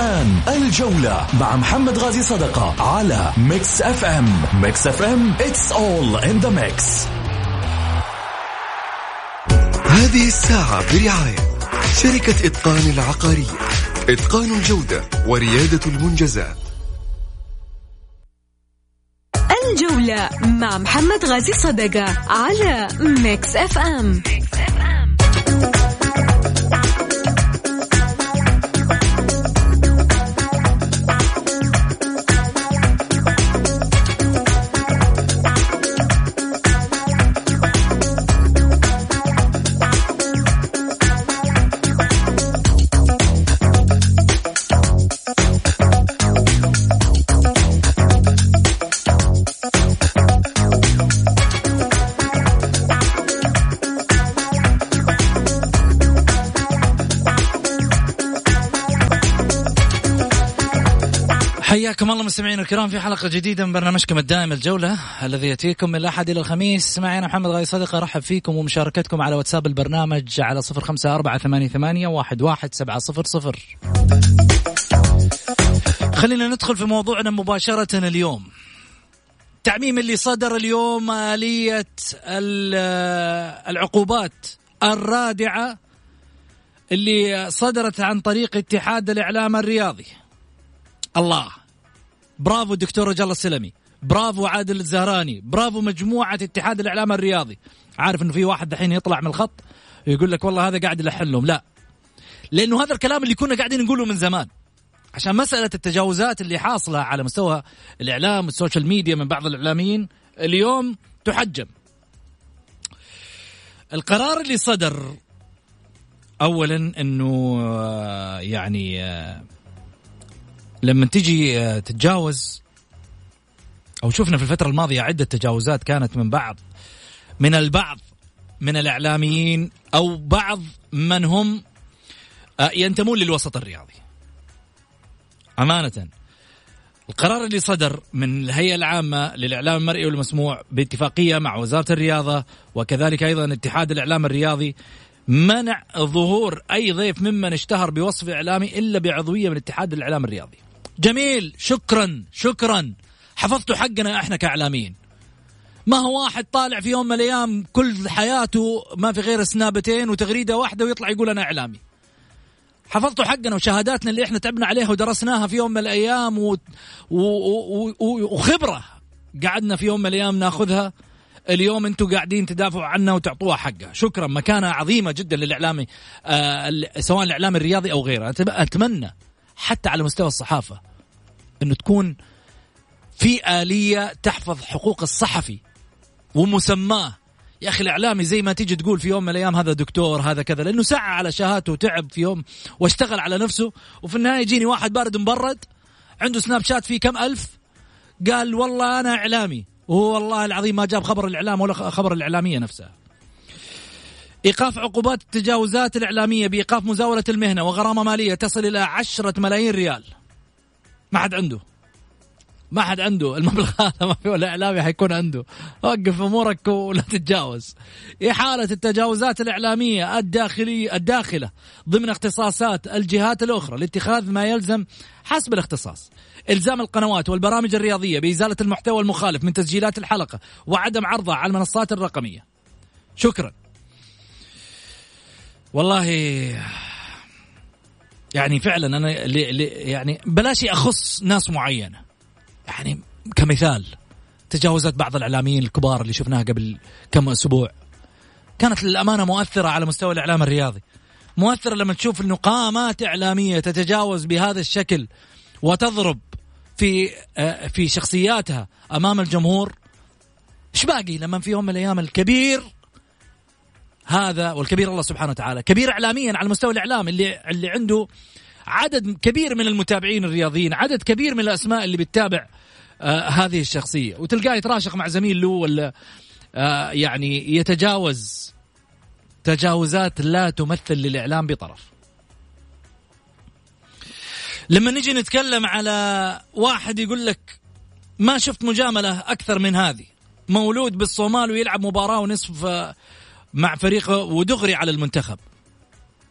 الآن الجولة مع محمد غازي صدقة على Mix FM. Mix FM it's all in the mix. هذه الساعة برعاية شركة إتقان العقارية إتقان الجودة وريادة المنجزات. الجولة مع محمد غازي صدقة على Mix FM, Mix FM. حياكم الله مستمعينا الكرام في حلقة جديدة من برنامجكم الدائم الجولة الذي يأتيكم من الأحد إلى الخميس. معي أنا محمد غاي صدقة أرحب فيكم ومشاركتكم على واتساب البرنامج على صفر خمسة أربعة ثمانية, ثمانية واحد, واحد سبعة صفر صفر. خلينا ندخل في موضوعنا مباشرة اليوم. التعميم اللي صدر اليوم آلية العقوبات الرادعة اللي صدرت عن طريق اتحاد الإعلام الرياضي. الله. برافو الدكتور رجاء الله السلمي برافو عادل الزهراني برافو مجموعة اتحاد الإعلام الرياضي. عارف أنه في واحد دحين يطلع من الخط يقول لك والله هذا قاعد يلحلهم لا. لأنه هذا الكلام اللي كنا قاعدين نقوله من زمان. عشان مسألة التجاوزات اللي حاصلة على مستوى الإعلام وال social media من بعض الإعلاميين اليوم تحجم. القرار اللي صدر أولا أنه يعني لما تجي آه، تتجاوز أو شفنا في الفترة الماضية عدة تجاوزات كانت من بعض من البعض من الإعلاميين أو بعض من هم آه، ينتمون للوسط الرياضي أمانة القرار اللي صدر من الهيئة العامة للإعلام المرئي والمسموع باتفاقية مع وزارة الرياضة وكذلك أيضا اتحاد الإعلام الرياضي منع ظهور أي ضيف ممن اشتهر بوصف إعلامي إلا بعضوية من اتحاد الإعلام الرياضي. جميل. شكرا شكرا. حفظتوا حقنا إحنا كإعلاميين. ما هو واحد طالع في يوم من الأيام كل حياته ما في غير سنابتين وتغريدة واحدة ويطلع يقول أنا إعلامي. حفظتوا حقنا وشهاداتنا اللي إحنا تعبنا عليها ودرسناها في يوم من الأيام و... و... و... وخبرة قعدنا في يوم من الأيام ناخذها. اليوم أنتم قاعدين تدافعوا عنها وتعطوها حقها. شكرا. مكانة عظيمة جدا للاعلامي آه سواء الإعلام الرياضي أو غيره. أتمنى حتى على مستوى الصحافة إنه تكون في آلية تحفظ حقوق الصحفي ومسماه. يا أخي الإعلامي زي ما تيجي تقول في يوم من الأيام هذا دكتور هذا كذا لأنه سعى على شهادته وتعب في يوم واشتغل على نفسه. وفي النهاية يجيني واحد بارد مبرد عنده سناب شات فيه كم ألف قال والله أنا إعلامي. وهو والله العظيم ما جاب خبر الإعلام ولا خبر الإعلامية نفسها. إيقاف عقوبات التجاوزات الإعلامية بإيقاف مزاولة المهنة وغرامة مالية تصل إلى عشرة ملايين ريال. ما حد عنده. ما حد عنده. المبلغ هذا ما في ولا إعلامي حيكون عنده. وقف أمورك ولا تتجاوز. إحالة التجاوزات الإعلامية الداخليه الداخلة ضمن اختصاصات الجهات الأخرى لاتخاذ ما يلزم حسب الاختصاص. إلزام القنوات والبرامج الرياضية بإزالة المحتوى المخالف من تسجيلات الحلقة وعدم عرضها على المنصات الرقمية. شكرا. والله يعني فعلا أنا لي لي يعني بلاش أخص ناس معينة. يعني كمثال تجاوزات بعض الإعلاميين الكبار اللي شفناها قبل كم أسبوع. كانت للأمانة مؤثرة على مستوى الإعلام الرياضي. مؤثرة لما تشوف انه قامات إعلامية تتجاوز بهذا الشكل وتضرب في آه، في شخصياتها أمام الجمهور. إيش باقي لما في يوم من الأيام الكبير هذا والكبير الله سبحانه وتعالى. كبير اعلاميا على مستوى الإعلام اللي اللي عنده عدد كبير من المتابعين الرياضيين عدد كبير من الأسماء اللي بتتابع آه هذه الشخصية. وتلقاه يتراشق مع زميل له ولا آه يعني يتجاوز تجاوزات لا تمثل للإعلام بطرف. لما نجي نتكلم على واحد يقول لك ما شفت مجاملة أكثر من هذه. مولود بالصومال ويلعب مباراة ونصف آه، مع فريقه ودغري على المنتخب.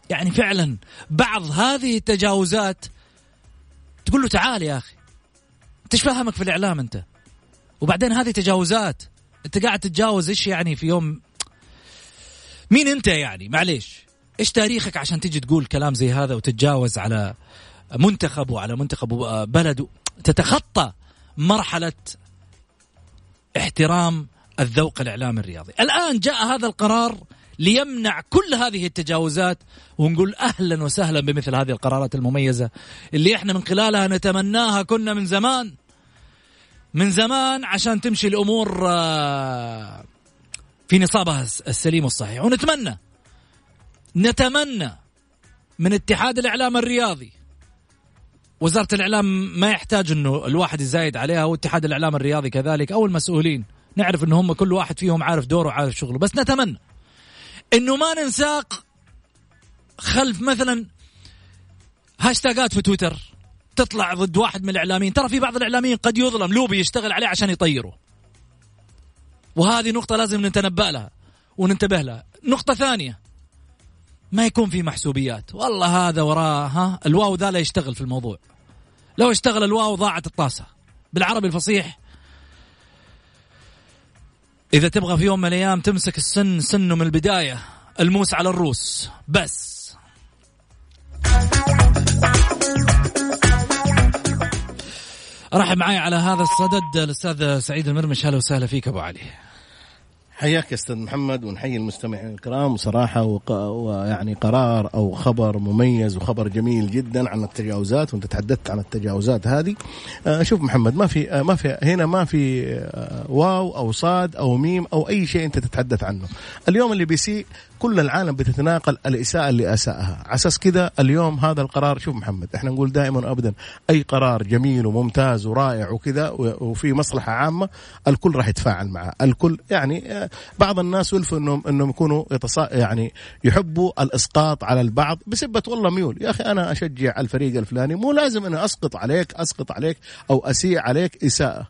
يعني فعلا بعض هذه التجاوزات تقول له تعال يا أخي أنت إيش فاهمك في الإعلام أنت؟ وبعدين هذه تجاوزات أنت قاعد تتجاوز إيش يعني في يوم؟ مين أنت يعني؟ معليش. إيش تاريخك عشان تيجي تقول كلام زي هذا وتتجاوز على منتخب وعلى منتخب بلد؟ تتخطى مرحلة احترام الذوق الاعلامي الرياضي. الآن جاء هذا القرار ليمنع كل هذه التجاوزات ونقول أهلا وسهلا بمثل هذه القرارات المميزة اللي إحنا من خلالها نتمناها كنا من زمان. من زمان عشان تمشي الأمور آه، في نصابها السليم والصحيح. ونتمنى نتمنى من اتحاد الإعلام الرياضي وزارة الإعلام ما يحتاج إنه الواحد يزايد عليها واتحاد الإعلام الرياضي كذلك أو المسؤولين نعرف ان هم كل واحد فيهم عارف دوره وعارف شغله بس نتمنى إنه ما ننساق خلف مثلا هاشتاجات في تويتر تطلع ضد واحد من الإعلاميين. ترى في بعض الإعلاميين قد يظلم لوبي يشتغل عليه عشان يطيره. وهذه نقطة لازم نتنبه لها وننتبه لها. نقطة ثانية ما يكون في محسوبيات. والله هذا وراه ها الواو ذا لا يشتغل في الموضوع. لو اشتغل الواو ضاعت الطاسة. بالعربي الفصيح إذا تبغى في يوم من الأيام تمسك السن سنه من البداية الموس على الروس. بس. رحب معي على هذا الصدد الأستاذ سعيد المرمش. أهلا وسهلا فيك أبو علي. حياك يا أستاذ محمد ونحيي المستمعين الكرام. صراحة وق... ويعني قرار أو خبر مميز وخبر جميل جدا عن التجاوزات وأنت تحدثت عن التجاوزات هذه. آه شوف محمد ما في آه ما في هنا ما في آه واو أو صاد أو ميم أو أي شيء أنت تتحدث عنه. اليوم اللي بيسيء كل العالم بتتناقل الإساءة اللي أساءها. على أساس كذا اليوم هذا القرار شوف محمد إحنا نقول دائما ابدا أي قرار جميل وممتاز ورائع وكذا وفي مصلحة عامة الكل راح يتفاعل معه. الكل يعني بعض الناس ولفوا انهم إنهم يكونوا يعني يحبوا الإسقاط على البعض بسبة والله ميول. يا أخي أنا أشجع الفريق الفلاني مو لازم أنا أسقط عليك أسقط عليك أو أسيء عليك إساءة.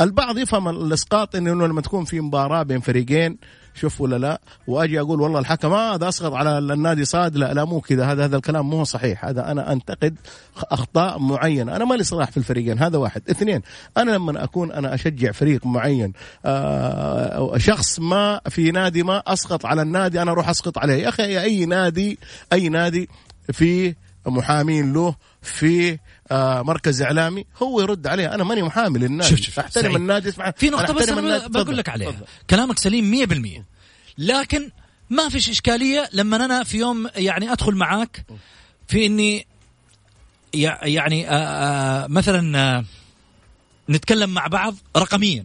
البعض يفهم الإسقاط إنه لما تكون في مباراة بين فريقين شوف ولا لا. وأجي أقول والله الحكم آه، هذا اسقط على النادي صاد. لا لا مو كذا. هذا هذا الكلام مو صحيح. هذا أنا أنتقد أخطاء معينة. أنا مالي صلاح في الفريقين. هذا واحد. اثنين أنا لما أكون أنا أشجع فريق معين آه شخص ما في نادي ما أسقط على النادي أنا أروح أسقط عليه. يا أخي أي نادي أي نادي فيه محامين له في آه مركز إعلامي هو يرد عليه أنا ماني محامي للنادي شوف شوف أحترم النادي اسمع في نقطة بس أنا بقول لك عليها. كلامك سليم 100% لكن ما فيش إشكالية لما أنا في يوم يعني أدخل معاك في إني يعني آآ آآ مثلا نتكلم مع بعض رقميا.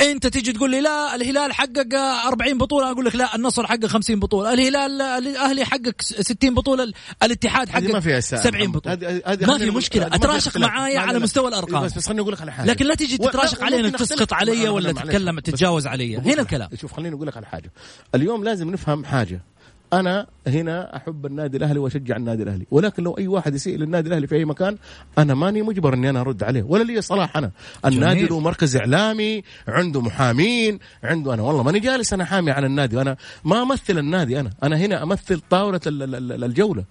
انت تيجي تقول لي لا الهلال حقق 40 بطولة أقول لك لا النصر حقق 50 بطولة الهلال الأهلي حقق 60 بطولة الاتحاد حقق ما فيها 70 بطولة. هذه هذه ما في مشكلة. أتراشق معايا على مستوى الأرقام. بس بس خليني أقول لك على حاجة. لكن لا تيجي تتراشق علي انك تسقط علي ولا تتكلم تتجاوز علي. هنا الكلام شوف خليني أقول لك على حاجة. اليوم لازم نفهم حاجة. أنا هنا أحب النادي الأهلي وأشجع النادي الأهلي. ولكن لو أي واحد يسيء للنادي الأهلي في أي مكان أنا ماني مجبر إني أنا أرد عليه. ولا لي صلاح أنا. النادي له مركز إعلامي عنده محامين عنده أنا. والله ماني جالس أنا حامي عن النادي. أنا ما أمثل النادي أنا. أنا هنا أمثل طاولة الجولة.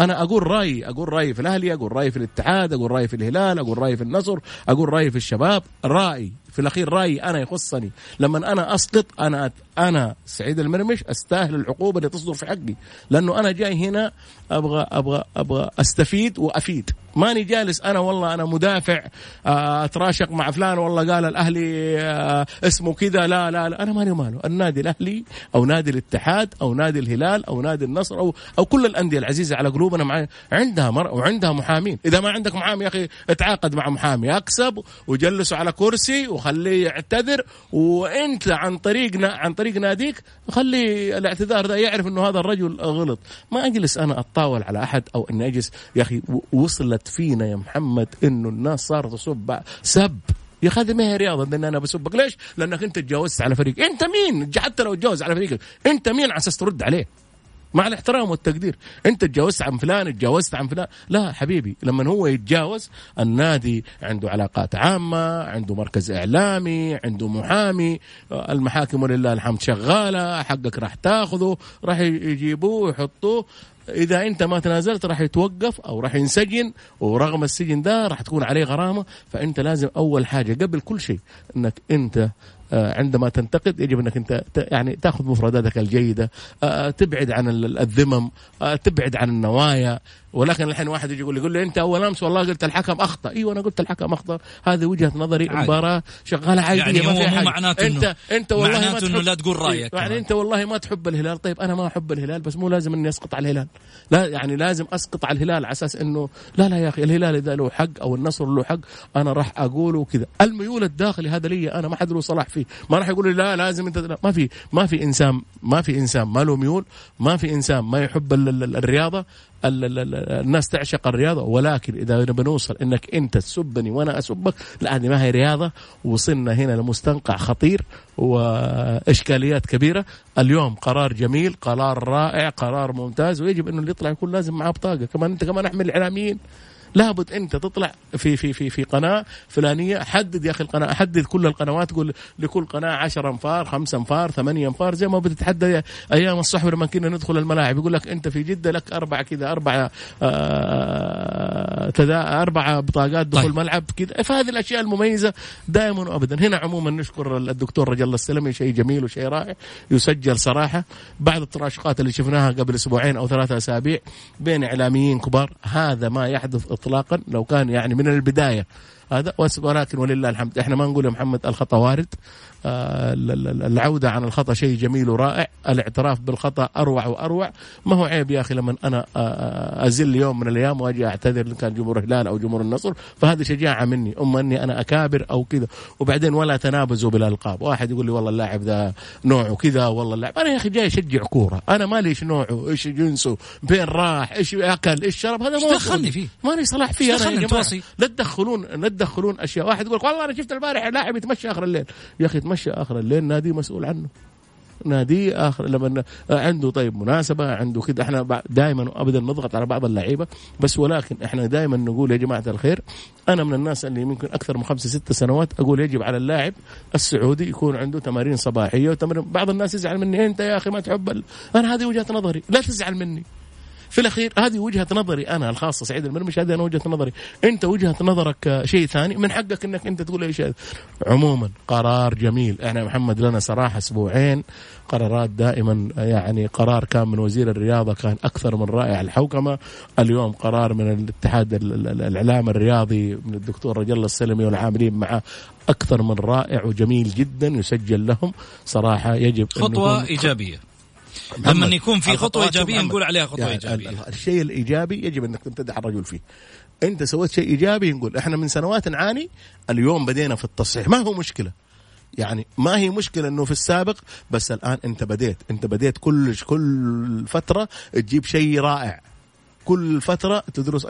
أنا أقول رأيي. أقول رأيي في الأهلي أقول رأيي في الاتحاد أقول رأيي في الهلال أقول رأيي في النصر أقول رأيي في الشباب. رأيي. في الأخير رأيي أنا يخصني. لما أنا أسقط أنا أنا سعيد المرمش أستاهل العقوبة اللي تصدر في حقي. لأنه أنا جاي هنا أبغى أبغى أبغى أستفيد وأفيد. ماني جالس أنا والله أنا مدافع آه، أتراشق مع فلان والله قال الأهلي آه، اسمه كذا لا لا لا. أنا ماني ماله. النادي الأهلي أو نادي الاتحاد أو نادي الهلال أو نادي النصر أو أو كل الأندية العزيزة على قلوبنا معي عندها مر وعندها محامين. إذا ما عندك محامي يا أخي اتعاقد مع محامي. أكسب وجلسه على كرسي وخليه يعتذر وانت عن طريقنا عن طريق ناديك خلي الاعتذار ده يعرف إنه هذا الرجل غلط. ما أجلس أنا اتطاول على أحد أو إني أجلس يا أخي وصلت فينا يا محمد إنه الناس صارت تصب سب. يا أخي هذه ما هي رياضة ان أنا بسبك ليش؟ لأنك أنت تجاوزت على فريق. أنت مين؟ حتى لو تجاوز على فريقك. أنت مين على أساس ترد عليه؟ مع الاحترام والتقدير. انت تجاوزت عن فلان تجاوزت عن فلان. لا حبيبي لما هو يتجاوز النادي عنده علاقات عامة عنده مركز إعلامي عنده محامي المحاكم ولله الحمد شغالة حقك راح تاخذه راح يجيبوه ويحطوه إذا أنت ما تنازلت راح يتوقف أو راح ينسجن ورغم السجن ده راح تكون عليه غرامة. فأنت لازم أول حاجة قبل كل شيء إنك أنت عندما تنتقد يجب أنك أنت يعني تأخذ مفرداتك الجيدة آه، تبعد عن الذمم آه، تبعد عن النوايا. ولكن الحين واحد يجي يقول لي يقول لي أنت أول أمس والله قلت الحكم أخطأ. إيوه أنا قلت الحكم أخطأ. هذه وجهة نظري عادي. مباراة شغالة عادية يعني ما هو فيها مو. معناته انت أنت والله ما معناته إنه تحب لا تقول رأيك يعني كمان. أنت والله ما تحب الهلال. طيب أنا ما أحب الهلال بس مو لازم إني أسقط على الهلال. لا يعني لازم أسقط على الهلال على أساس إنه لا لا يا أخي الهلال إذا له حق أو النصر له حق أنا راح أقوله كذا. الميول الداخلي هذا لي أنا ما حد له صلاح فيه ما راح يقول لا لازم انت لا. ما في ما في إنسان ما في إنسان ما له ميول ما في إنسان ما يحب ال- ال- الرياضة ال- ال- ال- الناس تعشق الرياضة. ولكن إذا بنوصل إنك أنت تسبني وأنا أسبك لا هذه ما هي رياضة. وصلنا هنا لمستنقع خطير وإشكاليات كبيرة. اليوم قرار جميل قرار رائع قرار ممتاز. ويجب إنه اللي يطلع يكون لازم معاه بطاقة. كمان أنت كمان أحمل الاعلاميين لابد أنت تطلع في في في في قناة فلانية حدد يا أخي القناة حدد كل القنوات تقول لكل قناة 10 أنفار 5 أنفار 8 أنفار زي ما بتتحدى أيام الصحوه لما كنا ندخل الملاعب. يقول لك أنت في جدة لك أربع كذا أربع آه تدا أربع بطاقات دخول طيب. ملعب كذا. فهذه الأشياء المميزة دائما وابدا. هنا عموما نشكر الدكتور رجل الله السلمي شيء جميل وشيء رائع يسجل صراحة بعد التراشقات اللي شفناها قبل أسبوعين أو ثلاثة أسابيع بين إعلاميين كبار. هذا ما يحدث اطلاقا لو كان يعني من البداية هذا ولكن ولله الحمد. إحنا ما نقول يا محمد الخطأ وارد. آه، ال- ال- العودة عن الخطأ شيء جميل ورائع. الاعتراف بالخطأ أروع وأروع. ما هو عيب يا أخي لما أنا آه، آه، أزل يوم من الأيام وأجي أعتذر إن كان جمهور الهلال أو جمهور النصر. فهذه شجاعة مني. اما أني أنا أكابر أو كذا. وبعدين ولا تنابزوا بالألقاب. واحد يقول لي والله اللاعب ذا نوعه كذا والله اللاعب. أنا يا أخي جاي أشجع كورة. أنا مالي إيش نوعه. إيش جنسه؟ فين راح؟ إيش أكل؟ إيش شرب؟ هذا ما دخلني فيه؟ مالي صلاح فيه أنا؟ لا تدخلون تدخلون أشياء. واحد يقول والله أنا شفت البارح لاعب يتمشى آخر الليل. يا أخي يتمشى آخر الليل نادي مسؤول عنه. نادي آخر لما عنده طيب مناسبة عنده كده. إحنا دائما وابدا نضغط على بعض اللعيبة بس ولكن إحنا دائما نقول يا جماعة الخير أنا من الناس اللي ممكن أكثر من خمسة ست سنوات أقول يجب على اللاعب السعودي يكون عنده تمارين صباحية وتمارين بعض الناس يزعل مني أنت يا أخي ما تحب. أنا هذه وجهة نظري لا تزعل مني. في الأخير هذه وجهة نظري أنا الخاصة سعيد المرمش هذه أنا وجهة نظري. أنت وجهة نظرك آه، شيء ثاني؟ من حقك إنك أنت تقول اي شيء عموما قرار جميل. إحنا محمد لنا صراحة أسبوعين. قرارات دائما آه، يعني قرار كان من وزير الرياضة كان أكثر من رائع الحوكمة. اليوم قرار من الاتحاد ال- ال- ال- الإعلام الرياضي من الدكتور رجل السلمي والعاملين معه أكثر من رائع وجميل جدا يسجل لهم صراحة يجب خطوة إيجابية. محمد، لما يكون في خطوة إيجابية. نقول عليها خطوة يعني إيجابية. ال- ال- الشيء الإيجابي يجب أنك تمتدح الرجل فيه. أنت سويت شيء إيجابي نقول إحنا من سنوات نعاني اليوم بدينا في التصحيح. ما هو مشكلة؟ يعني ما هي مشكلة إنه في السابق بس الآن أنت بديت. أنت بديت كل كل فترة تجيب شيء رائع. كل فترة تدرس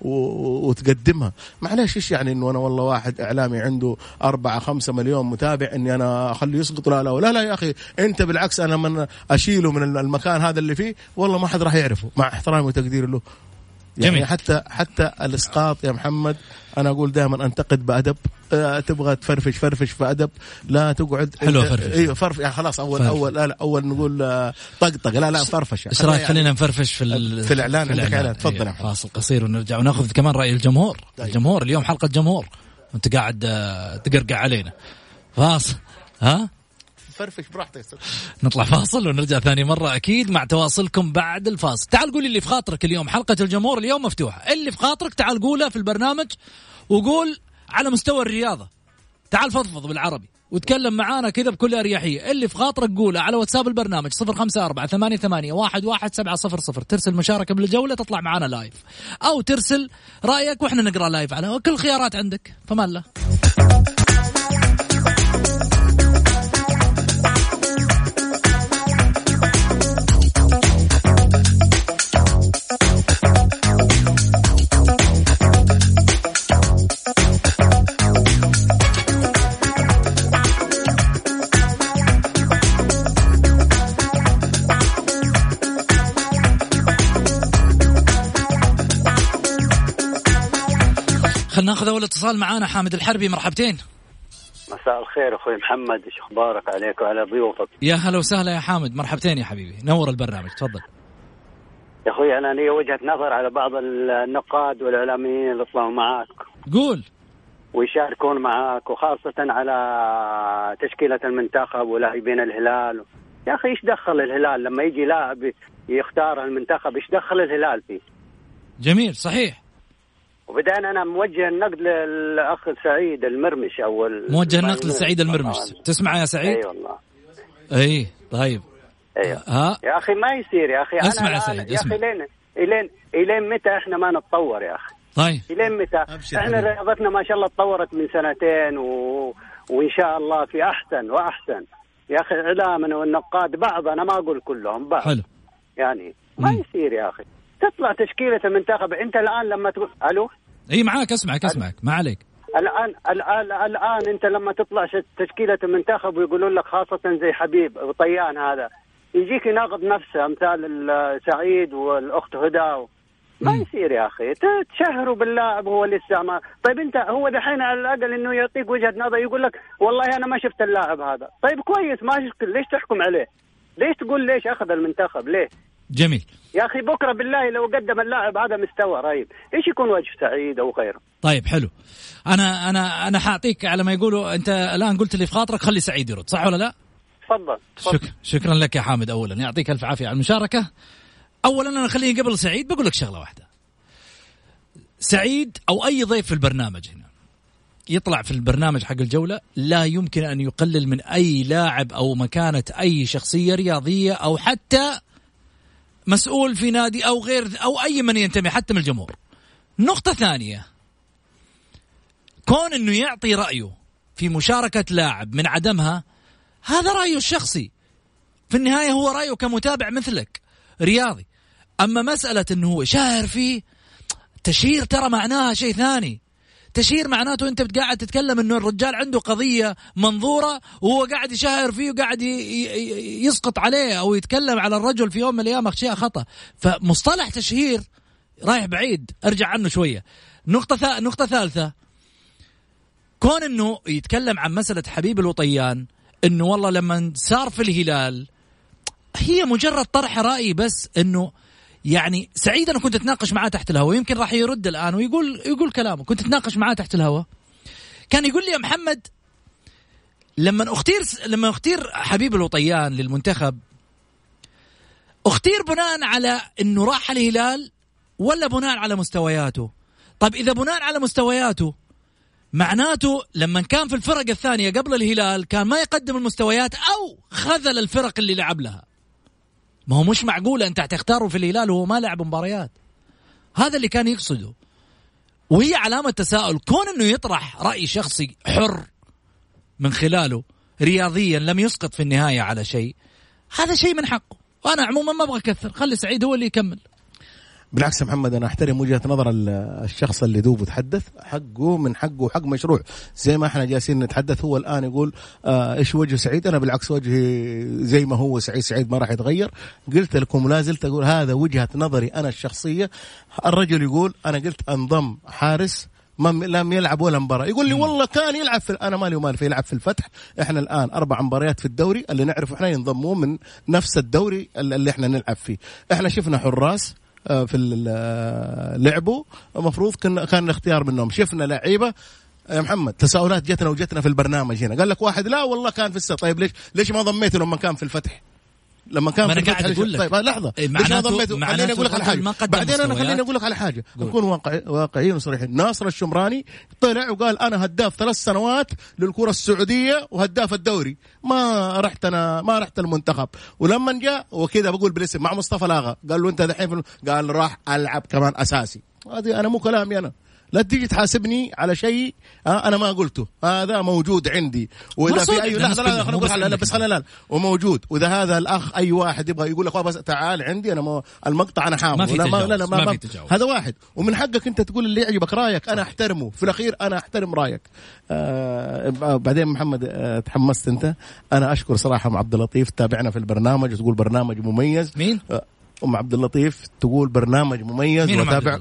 و... و- وتقدمها. معلش إيش يعني إنه أنا والله واحد إعلامي عنده أربعة خمسة مليون متابع إني أنا أخليه يسقط لا لا لا لا يا أخي أنت بالعكس أنا من أشيله من المكان هذا اللي فيه والله ما حد راح يعرفه. مع احترامي وتقديري له. يعني جميل. حتى حتى الإسقاط يا محمد أنا أقول دائما أنتقد بأدب آه، تبغى تفرفش فرفش بأدب لا تقعد أنت- فرفش. أيوه فرف يعني خلاص اول فرفش. اول لا لا أول نقول آه، طقطق لا لا فرفشه إيش رأيك خلينا نفرفش في ال- في الإعلان، في عندك. إعلان. تفضل محمد. فاصل قصير ونرجع ونأخذ كمان رأي الجمهور طيب. الجمهور اليوم حلقة جمهور أنت قاعد آه، تقرقع علينا فاصل ها فرفش براحتك نطلع فاصل ونرجع ثاني مرة أكيد مع تواصلكم بعد الفاصل. تعال قول اللي في خاطرك اليوم. حلقة الجمهور اليوم مفتوحة. اللي في خاطرك تعال قولها في البرنامج وقول على مستوى الرياضة. تعال فضفض بالعربي وتكلم معانا كذا بكل أريحية. اللي في خاطرك قوله على واتساب البرنامج صفر خمسة أربعة ثمانية ثمانية واحد واحد سبعة صفر صفر. ترسل مشاركة بالجولة تطلع معانا لايف أو ترسل رأيك وإحنا نقرأ لايف على كل الخيارات عندك. فمان الله ناخذ اول اتصال معانا حامد الحربي مرحبتين. مساء الخير أخوي محمد إيش أخبارك؟ عليك وعلى ضيوفك. يا هلا وسهلا يا حامد مرحبتين يا حبيبي. نور البرنامج تفضل. يا أخوي أنا لي وجهة نظر على بعض النقاد والإعلاميين اللي طلعوا معاك. قول. ويشاركون معاك وخاصة على تشكيلة المنتخب ولاعبين الهلال. يا أخي إيش دخل الهلال؟ لما يجي لاعب يختار المنتخب إيش دخل الهلال فيه؟ جميل صحيح. وبدأنا أنا موجه النقد للأخ سعيد المرمش أو ال- موجه النقد لسعيد المرمش. آه. تسمع يا سعيد؟ أي والله. إي طيب. أيوه ها؟ يا أخي ما يصير يا أخي. اسمع أنا يا سعيد، يا أخي اسمع. لين الين الين متى إحنا ما نتطور يا أخي؟ طيب. الين متى؟ حبيبي. رياضتنا ما شاء الله تطورت من سنتين و... وإن شاء الله في أحسن وأحسن. يا أخي إعلامنا والنقاد بعض أنا ما أقول كلهم بعض. حلو. يعني ما. يصير يا أخي. تطلع تشكيلة المنتخب. انت الآن لما تقول ألو؟ إي معاك أسمعك أسمعك. ما عليك. الان الان الآن انت لما تطلع تشكيلة المنتخب ويقولون لك خاصة زي حبيب وطيان هذا يجيك يناقض نفسه أمثال ال- سعيد والأخت هدى. ما. يصير يا أخي. تشهروا باللاعب هو لسه ما طيب انت هو دحين على الأقل إنه يعطيك وجهة نظر يقول لك والله أنا ما شفت اللاعب هذا. طيب كويس ما شفت ليش تحكم عليه؟ ليش تقول ليش أخذ المنتخب؟ ليه؟ جميل. يا أخي بكرة بالله لو قدم اللاعب هذا مستوى رهيب إيش يكون وجه سعيد أو غيره؟ طيب حلو. أنا أنا أنا حاعطيك على ما يقولوا أنت الآن قلت اللي في خاطرك خلي سعيد يرد صح ولا لا؟ تفضل شك شكرا لك يا حامد اولا. يعطيك ألف عافية على المشاركة. اولا أنا خليني قبل سعيد بقول لك شغلة واحدة. سعيد أو أي ضيف في البرنامج هنا يطلع في البرنامج حق الجولة لا يمكن أن يقلل من أي لاعب أو مكانة أي شخصية رياضية أو حتى مسؤول في نادي أو غير أو أي من ينتمي حتى من الجمهور. نقطة ثانية. كون إنه يعطي رأيه في مشاركة لاعب من عدمها هذا رأيه الشخصي. في النهاية هو رأيه كمتابع مثلك رياضي. أما مسألة إنه هو شاهر فيه تشهير ترى معناها شيء ثاني. تشهير معناته انت قاعد تتكلم انه الرجال عنده قضية منظورة وهو قاعد يشهر فيه وقاعد يسقط عليه أو يتكلم على الرجل في يوم من الأيام اشياء خطأ. فمصطلح تشهير رايح بعيد. أرجع عنه شوية. نقطة. نقطة ثالثة. كون إنه يتكلم عن مسألة حبيب الوطيان إنه والله لما صار في الهلال هي مجرد طرح رأي بس إنه يعني سعيد أنا كنت أتناقش معاه تحت الهواء يمكن راح يرد الآن ويقول يقول كلامه. كنت أتناقش معاه تحت الهواء. كان يقول لي يا محمد لما أختير لما أختير حبيب الوطيان للمنتخب أختير بناء على إنه راح الهلال ولا بناء على مستوياته؟ طب إذا بناء على مستوياته معناته لما كان في الفرق الثانية قبل الهلال كان ما يقدم المستويات أو خذل الفرق اللي لعب لها. ما هو مش معقول أنت تختاره في الهلال وهو ما لعب مباريات. هذا اللي كان يقصده. وهي علامة تساؤل. كون إنه يطرح رأي شخصي حر من خلاله رياضيا لم يسقط في النهاية على شيء هذا شيء من حقه. وأنا عموما ما أبغى أكثر. خلي سعيد هو اللي يكمل. بالعكس محمد أنا أحترم وجهة نظر ال- الشخص اللي دوب تحدث حقه من حقه حق مشروع. زي ما إحنا جالسين نتحدث هو الآن يقول آه إيش وجه سعيد؟ أنا بالعكس وجهي زي ما هو سعيد سعيد ما راح يتغير. قلت لكم ولا زلت أقول هذا وجهة نظري أنا الشخصية. الرجل يقول أنا قلت أنضم حارس ما لم يلعب ولا مباراة. يقول لي والله كان يلعب في أنا مالي ومال في يلعب في الفتح. إحنا الآن أربع مباريات في الدوري اللي نعرف إحنا ينضموا من نفس الدوري اللي إحنا نلعب فيه. إحنا شفنا حراس آه، في ال- آه، لعبوا المفروض كان الاختيار منهم. شفنا لعيبة. يا محمد تساؤلات جتنا وجتنا في البرنامج هنا. قال لك واحد لا والله كان في السنة طيب ليش ليش ما ضميته لما كان في الفتح؟ لما كان أنا قاعد ليش- لك. طيب لحظة. إيه، ليش ما معناته- ضميته خليني أقول لك على حاجة. بعدين أنا. خليني أقول لك على حاجة. نكون واقعي واقعيين وصريحين. ناصر الشمراني طلع وقال أنا هداف ثلاث سنوات للكرة السعودية وهداف الدوري. ما رحت أنا ما رحت المنتخب. ولما جاء وكذا بقول بالاسم مع مصطفى لاغا. قال له أنت دحين قال راح ألعب كمان أساسي. هذه أنا مو كلامي أنا. لا تيجي تحاسبني على شيء آه أنا ما قلته. هذا موجود عندي. وإذا في اي لحظه لا نقول بس لا بس خلينا وموجود وإذا هذا الأخ أي واحد يبغى يقول لك بس تعال عندي أنا مو المقطع أنا حافظه ما في لا تجاوز، لا لا ما ما تجاوز. هذا واحد. ومن حقك أنت تقول اللي يعجبك رأيك أنا أحترمه. في الأخير أنا أحترم رأيك. آه بعدين محمد آه تحمست أنت. أنا أشكر صراحة أم عبد اللطيف. تابعنا في البرنامج. وتقول برنامج مميز. مين؟ آه أم عبد اللطيف تقول برنامج مميز مين وتابع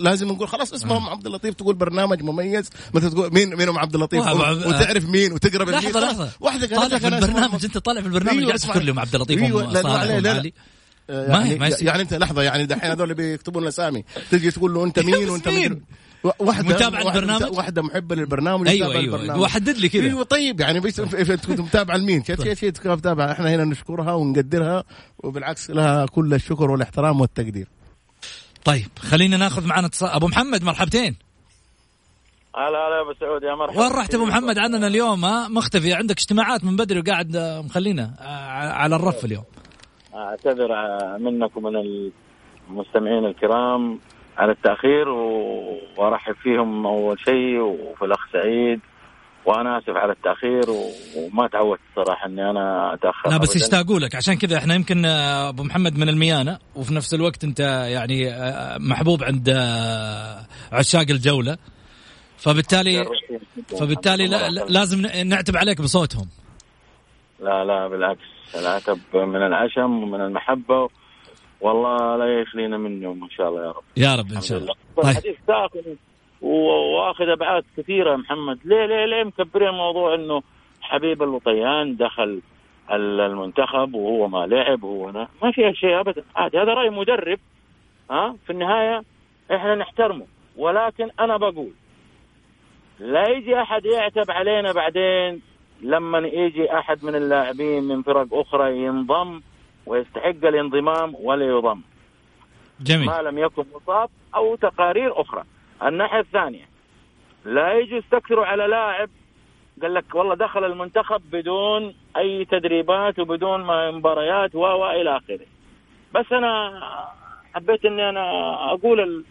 لازم نقول خلاص اسمها أم عبد اللطيف تقول برنامج مميز مثل تقول مين مين أم عبد اللطيف عب- وتعرف مين وتقرب المين لحظة خلاص. لحظه واحدة قالت طالع لك في البرنامج أنت طالع في البرنامج قاعد اسمع. تذكر لي أم عبد اللطيف وأم لا، لا، لا، لا. آه، ما يعني, هي- ما. يعني أنت لحظة يعني دحين هذول بيكتبون اسامي تجي تقول له أنت مين وأنت مين؟ واحدة متابعة واحدة البرنامج؟ واحدة محبة للبرنامج أيوه أيوه. البرنامج. وحدد لي كذا. أيوه طيب يعني بس إذا كنت متابعه لمين؟ شيء متابعه إحنا هنا نشكرها ونقدرها وبالعكس لها كل الشكر والاحترام والتقدير. طيب خلينا ناخذ معنا اتصال. أبو محمد مرحبتين. هلا هلا يا أبو سعود يا مرحبا. وين رحت أبو محمد؟ عننا اليوم ها؟ مختفي. عندك اجتماعات من بدري وقاعد آه، مخلينا آه، على الرف اليوم. أعتذر منك ومن المستمعين الكرام. على التأخير وأرحب فيهم أول شيء وفي الأخ سعيد. وأنا آسف على التأخير وما تعودت صراحة إني أنا أتأخر لا بس. يشتاقوا لك؟ عشان كذا إحنا يمكن آه، أبو محمد من الميانة وفي نفس الوقت أنت يعني آه، محبوب عند آه، عشاق الجولة. فبالتالي فبالتالي لا لا- لازم نعتب عليك بصوتهم. لا لا بالعكس. العتب من العشم ومن المحبة والله لا يخلينا منهم إن شاء الله يا رب. يا رب إن شاء الله. طيب. الحديث ساخن وآخذ أبعاد كثيرة يا محمد. ليه ليه ليه مكبرين الموضوع إنه حبيب اللطيان دخل ال- المنتخب وهو ما لعب وهو نا- ما فيها شيء ابدا. عادي هذا رأي مدرب. ها؟ في النهاية إحنا نحترمه. ولكن أنا بقول لا يجي أحد يعتب علينا بعدين لما يجي أحد من اللاعبين من فرق أخرى ينضم ويستحق الانضمام ولا يضم جميل. ما لم يكن مصاب أو تقارير أخرى. الناحية الثانية لا يجي يستكثروا على لاعب. قال لك والله دخل المنتخب بدون أي تدريبات وبدون ما مباريات و إلى آخره. بس أنا حبيت إني أنا أقول ال-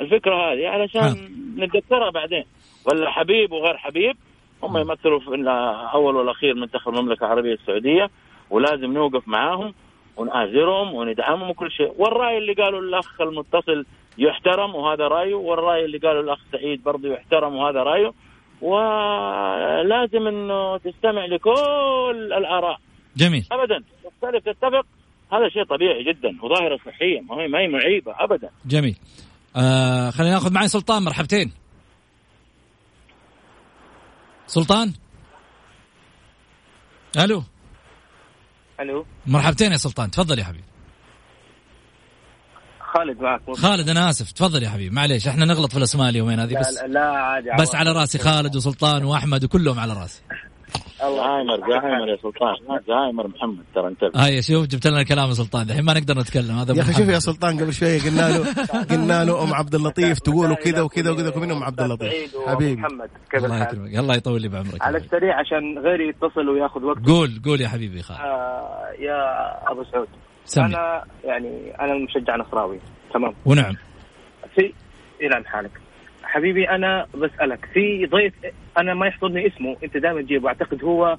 الفكرة هذه علشان نتذكرها بعدين. ولا حبيب وغير حبيب هم يمثلوا في الأول والاخير منتخب المملكة العربية السعودية ولازم نوقف معاهم. ونآزرهم وندعمهم وكل شيء. والرأي اللي قالوا الأخ المتصل يحترم وهذا رأيه والرأي اللي قالوا الأخ سعيد برضه يحترم وهذا رأيه. ولازم أنه تستمع لكل الآراء. جميل. أبدا. تختلف تتفق. هذا شيء طبيعي جدا. وظاهرة صحية. ما هي ما هي معيبة. أبدا. جميل. آه خلينا ناخذ معي سلطان. مرحبتين. سلطان؟ ألو. ألو. مرحبتين يا سلطان تفضل يا حبيبي. خالد معك خالد أنا آسف تفضل يا حبيبي معليش إحنا نغلط في الأسماء اليومين هذه بس لا, لا عادي بس على رأسي خالد وسلطان وأحمد وكلهم على رأسي. زهايمر زهايمر يا سلطان زهايمر محمد ترى انتبه هاي شوف جبت لنا الكلام يا سلطان. الحين ما نقدر نتكلم هذا يا أخي شوف محمد. يا سلطان قبل شوية قلنا له قلنا له أم عبد اللطيف تقولوا كذا وكذا وكذا ومن ام عبد اللطيف. حبيبي. ومحمد كيف الله؟ يكرمك. الله يطول لي بعمرك. على السريع عشان غيري يتصل وياخذ وقت. قول قول يا حبيبي خالد. آه يا أبو سعود. سمي أنا يعني أنا مشجع نصراوي. تمام. ونعم. في يلعن حالك. حبيبي أنا بسألك. في ضيف أنا ما يحضرني اسمه أنت دائما تجيبه. أعتقد هو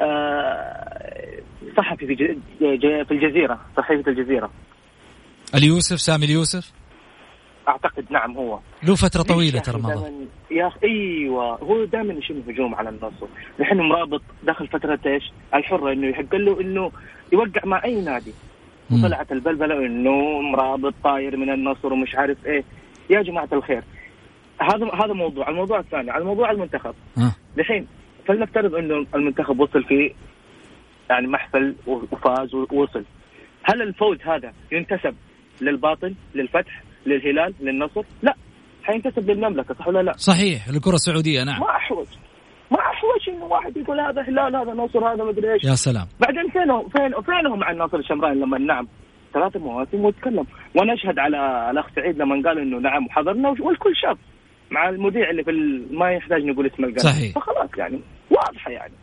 آه صحفي في في الجزيرة صحيفة الجزيرة. اليوسف سامي اليوسف؟ أعتقد نعم هو. له فترة طويلة ترى مضى. يا أخي أيوه. هو دائما يشم هجوم على النصر. الحين مرابط داخل فترة إيش؟ الحرة إنه يحق له إنه يوقع مع أي نادي. وطلعت البلبلة إنه مرابط طاير من النصر ومش عارف إيه. يا جماعة الخير. هذا هذا موضوع. الموضوع الثاني على موضوع المنتخب. ها. الحين فلنفترض إنه المنتخب وصل في يعني محفل وفاز ووصل. هل الفوز هذا ينتسب للباطل للفتح للهلال للنصر؟ لا. حينتسب للمملكة صح ولا لا؟ صحيح الكره السعودية نعم. ما أحوج. ما أحوج إنه واحد يقول هذا هلال هذا نصر هذا مدري إيش. يا سلام. بعدين فينهم فين فينهم مع الناصر الشمراني لما نعم. ثلاث مواسم وتكلم. وأنا اشهد على الأخ سعيد لما قال إنه نعم وحضرنا والكل شاف. مع المذيع اللي في ال... ما يحتاج نقول اسم القناة. صحيح. فخلاص يعني واضحة يعني.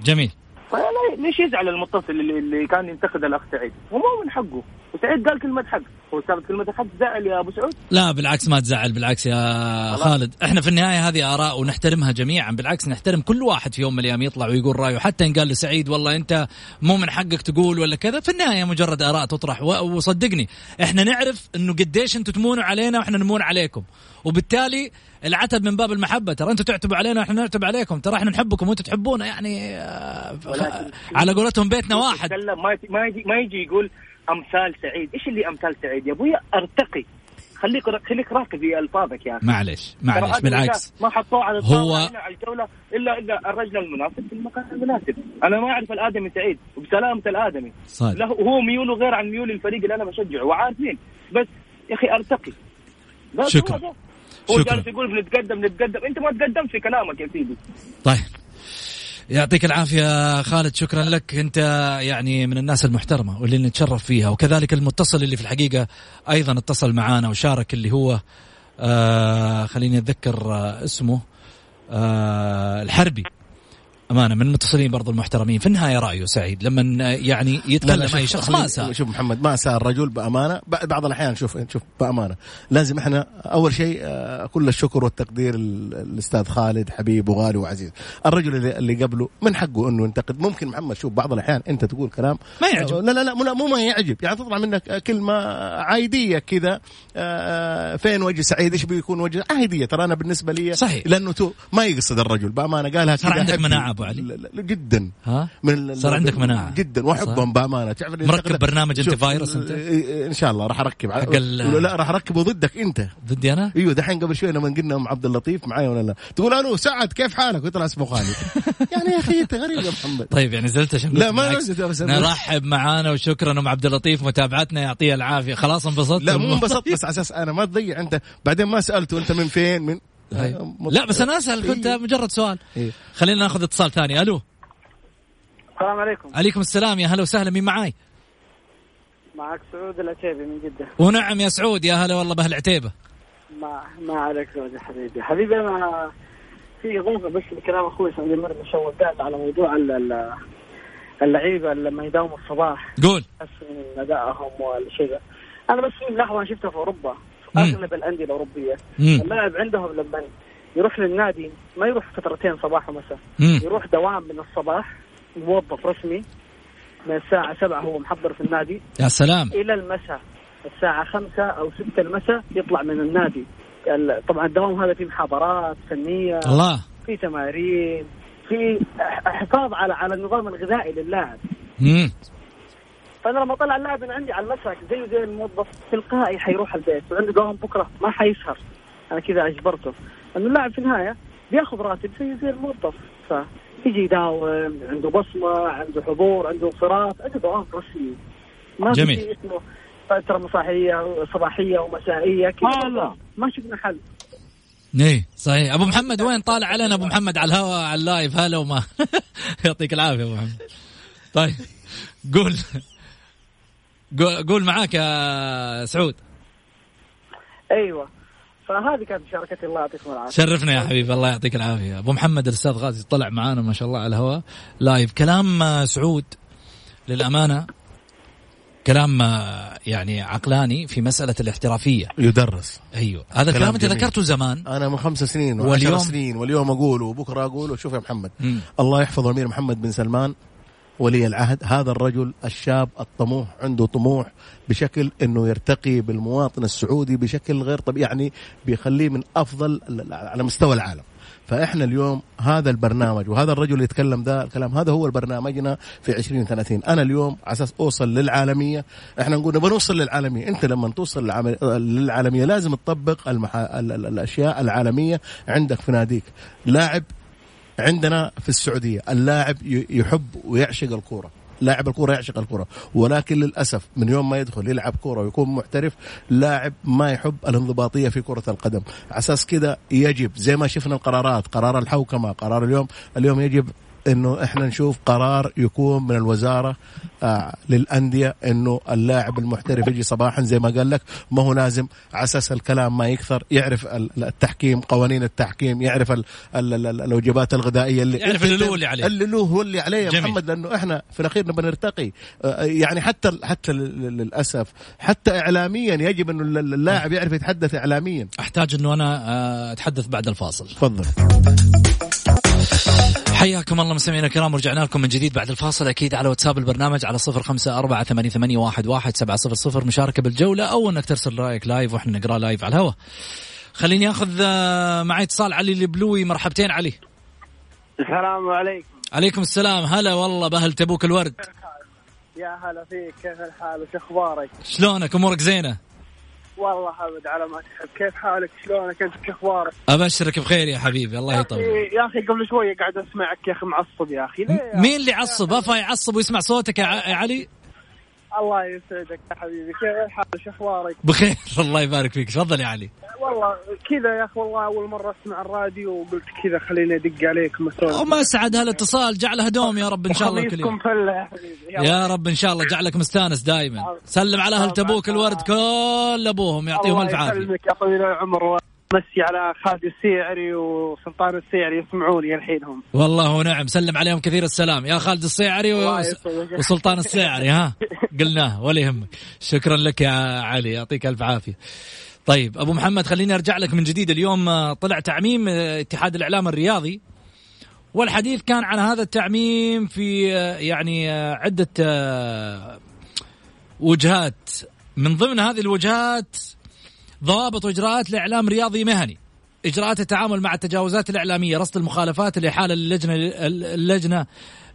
جميل. فلا ليش يزعل المتصل اللي, اللي كان ينتقد الأخ سعيد. هو مو من حقه. وسعيد قال كلمة حق. هو سابت كلمة حق زعل يا أبو سعود. لا بالعكس ما تزعل بالعكس يا خالد. إحنا في النهاية هذه آراء ونحترمها جميعا. بالعكس نحترم كل واحد في يوم من الأيام يطلع ويقول رأيه. حتى إن قال لسعيد والله أنت مو من حقك تقول ولا كذا. في النهاية مجرد آراء تطرح. وصدقني إحنا نعرف إنه قديش أنتم تمونوا علينا وإحنا نمون عليكم. وبالتالي العتب من باب المحبة. ترى أنتم تعتبوا علينا وإحنا نعتب عليكم. ترى إحنا نحبكم وأنتم تحبونا. يعني آه، على قولتهم بيتنا واحد. ما يجي, ما يجي يقول أمثال سعيد. إيش اللي أمثال سعيد يا أبوي؟ أرتقي. خليك خليك راقي في ألفاظك يا أخي. معلش معلش بالعكس. ما حطوه على هو- على الجولة الا إلا الرجل المناسب في المكان المناسب. أنا ما أعرف الآدمي سعيد وبسلامة الآدمي. صادق. له هو ميوله غير عن ميول الفريق اللي أنا بشجعه وعارفين. بس يا أخي أرتقي. بس شكراً. هو. جالس يقول بنتقدم نتقدم. أنت ما تقدمت في كلامك يا سيدي. طيب. يعطيك العافية خالد شكرا لك. أنت يعني من الناس المحترمة واللي نتشرف فيها وكذلك المتصل اللي في الحقيقة أيضا اتصل معانا وشارك اللي هو آه خليني أتذكر آه اسمه آه الحربي. أمانة من المتصلين برضو المحترمين. في النهاية رأيه سعيد لما آه، يعني يتكلم شوف- شخص ما أساء شوف محمد ما اساء الرجل بأمانة. بعض الأحيان شوف شوف بأمانة. لازم إحنا أول شيء آه، كل الشكر والتقدير ال- الأستاذ خالد حبيب وغالي وعزيز. الرجل اللي, اللي قبله من حقه إنه ينتقد. ممكن محمد شوف بعض الأحيان أنت تقول كلام ما يعجب. لا لا لا مو- مو ما يعجب. يعني تطلع منك كلمة عايديه كذا آه، فين وجه سعيد؟ إيش بيكون وجه؟ عايديه ترى أنا بالنسبة لي صحيح. لأنه تو ما يقصد الرجل. بأمانة قالها صار كذا عندك حبي. أبو علي؟ لا- لا- جدا. ها؟ من صار عندك مناعة. جدا وأحبهم بأمانة. تعرف مركب برنامج شوف، فايروس أنت؟ إيه، إن شاء الله راح أركب. ال- لا راح اركبه ضدك أنت. ضدي أنا؟ أيوه دحين قبل شوي لما قلنا أم عبد اللطيف معايا ولا لا. تقول ألو سعد كيف حالك؟ ويطلع اسمه خالد. يعني يا أخي أنت غريب يا محمد. طيب يعني زلت عشان لا، ما. نزلت، بس- نرحب معانا وشكرا أم عبد اللطيف متابعتنا يعطيها العافية. خلاص انبسطت؟ لا مو انبسطت بس على أساس أنا ما تضيع. أنت بعدين ما سالته انت من فين؟ من لا بس أنا أسأل كنت إيه. مجرد سؤال. إيه. خلينا ناخذ اتصال ثاني. ألو. السلام عليكم. عليكم السلام. يا هلا وسهلا. مين معاي؟ معك سعود العتيبي من جدة. ونعم يا سعود. يا هلا والله باهل عتيبه ما ما عليك زوج يا حبيبي. حبيبي أنا في غلطه بس بكلام أخوي سعود المر مشوق قاعد على موضوع ال- ال- اللعيبة لما يداوموا الصباح. قول. يحسن من أدائهم والشيء ذا أنا بس في لحظة شفتها في أوروبا. أغلب الأندية الأوروبية. اللاعب عندهم لما يروح للنادي ما يروح فترتين صباح ومساء. يروح دوام من الصباح موظف رسمي من الساعة سبعة هو محضر في النادي. يا سلام. إلى المساء الساعة خمسة أو ستة المساء يطلع من النادي. ال- طبعا الدوام هذا فيه محاضرات فنية الله. في تمارين في حفاظ على على النظام الغذائي للاعب. فأنا لما طلع اللاعب من عندي على المساء زيه زي الموظف تلقائي حيروح البيت وعنده دوام بكرة ما حيسهر. أنا كذا أجبرته. لأنه اللاعب في النهاية بياخذ راتب زيه زي الموظف. فيجي يداوم عنده بصمة عنده حضور عنده انصراف عنده دوام رسمي. ما في جميل. شيء اسمه فترة مساحيه صباحية ومسائية كذا. ما شفنا حل. إيه صحيح. أبو محمد وين طالع علينا أبو محمد؟ على الهواء على ال live. هلا وما. يعطيك العافية أبو محمد. طيب قول. قول- معاك يا سعود. أيوه. فهذه كانت مشاركتي الله يعطيكم العافية. شرفنا يا حبيبي الله يعطيك العافية. أبو محمد الأستاذ غازي طلع معانا ما شاء الله على الهواء. live. كلام آه، سعود للأمانة كلام آه، يعني عقلاني في مسألة الاحترافية. يدرس. أيوه. هذا كلام الكلام أنت. ذكرته زمان. أنا من خمس سنين واليوم- سنين واليوم اقوله وبكرة اقوله شوف يا محمد. مم. الله يحفظ الامير محمد بن سلمان. ولي العهد. هذا الرجل الشاب الطموح عنده طموح بشكل إنه يرتقي بالمواطن السعودي بشكل غير طبيعي يعني بيخليه من أفضل على مستوى العالم. فإحنا اليوم هذا البرنامج وهذا الرجل اللي يتكلم ذا الكلام هذا هو برنامجنا في 2030 أنا اليوم على أساس أوصل للعالمية إحنا نقول نبغى نوصل للعالمية. أنت لما توصل للعالمية لازم تطبق المحا... ال- ال- الأشياء العالمية عندك في ناديك. لاعب عندنا في السعودية اللاعب يحب ويعشق الكورة. لاعب الكورة يعشق الكورة. ولكن للأسف من يوم ما يدخل يلعب كورة ويكون محترف لاعب ما يحب الانضباطية في كرة القدم. على أساس كذا يجب زي ما شفنا القرارات قرار الحوكمة قرار اليوم اليوم يجب إنه إحنا نشوف قرار يكون من الوزارة آه للأندية إنه اللاعب المحترف يجي صباحا زي ما قال لك ما هو لازم على أساس الكلام ما يكثر يعرف ال- التحكيم قوانين التحكيم يعرف ال- ال- ال- الوجبات الغذائية اللي يعرف اللي له واللي عليه. اللي له هو اللي عليه يا جميل. محمد لأنه إحنا في الأخير نبغى نرتقي. آه، يعني حتى حتى لل- للأسف حتى اعلاميا يجب إنه ال- اللاعب يعرف يتحدث اعلاميا. أحتاج إنه أنا آه، أتحدث بعد الفاصل. تفضل. حياكم الله مستمعينا الكرام ورجعنا لكم من جديد بعد الفاصل. أكيد على واتساب البرنامج على صفر خمسة أربعة ثمانية, ثمانية واحد, واحد سبعة صفر صفر. مشاركة بالجولة أو أنك ترسل رأيك live وإحنا نقرأ live على الهواء. خليني أخذ آه، معي اتصال علي البلوي. مرحبتين علي. السلام عليكم. عليكم السلام. هلا والله بأهل تبوك الورد. يا هلا فيك. كيف الحال؟ وش أخبارك؟ شلونك؟ أمورك زينة؟ والله أبد على ما تحب. كيف حالك؟ شلونك أنت؟ شو أخبارك؟ أبشرك بخير يا حبيبي الله يطول. يا أخي قبل شوي قاعد أسمعك يا أخي معصب يا أخي. مين اللي يعصب؟ أفا يعصب ويسمع صوتك يا علي؟ الله يسعدك يا حبيبي. كيف الحال؟ وش أخبارك؟ بخير. الله يبارك فيك. تفضل يا علي. والله كذا يا أخي والله أول مرة أسمع الراديو وقلت كذا خليني أدق عليك مسؤول وما سعد هالاتصال جعله دوم يا رب إن شاء الله كل يوم. يا حبيبي. يا رب إن شاء الله جعلك مستانس دائما سلم على أهل تبوك الورد كل أبوهم يعطيهم الف الله عافية. يسلمك يا طويل العمر. ومسي على خالد السيعري وسلطان السيعري يسمعوني الحين هم والله ونعم سلم عليهم كثير السلام. يا خالد يسعدك. وسلطان الصيعري ها؟ قلناه ولا يهمك. شكرا لك يا علي يعطيك ألف عافية. طيب أبو محمد خليني أرجع لك من جديد. اليوم آه، طلع تعميم آه، اتحاد الإعلام الرياضي والحديث كان عن هذا التعميم في آه، يعني عدة وجهات. من ضمن هذه الوجهات ضوابط واجراءات لاعلام رياضي مهني. إجراءات التعامل مع التجاوزات الإعلامية رصد المخالفات الاحاله للجنه اللجنة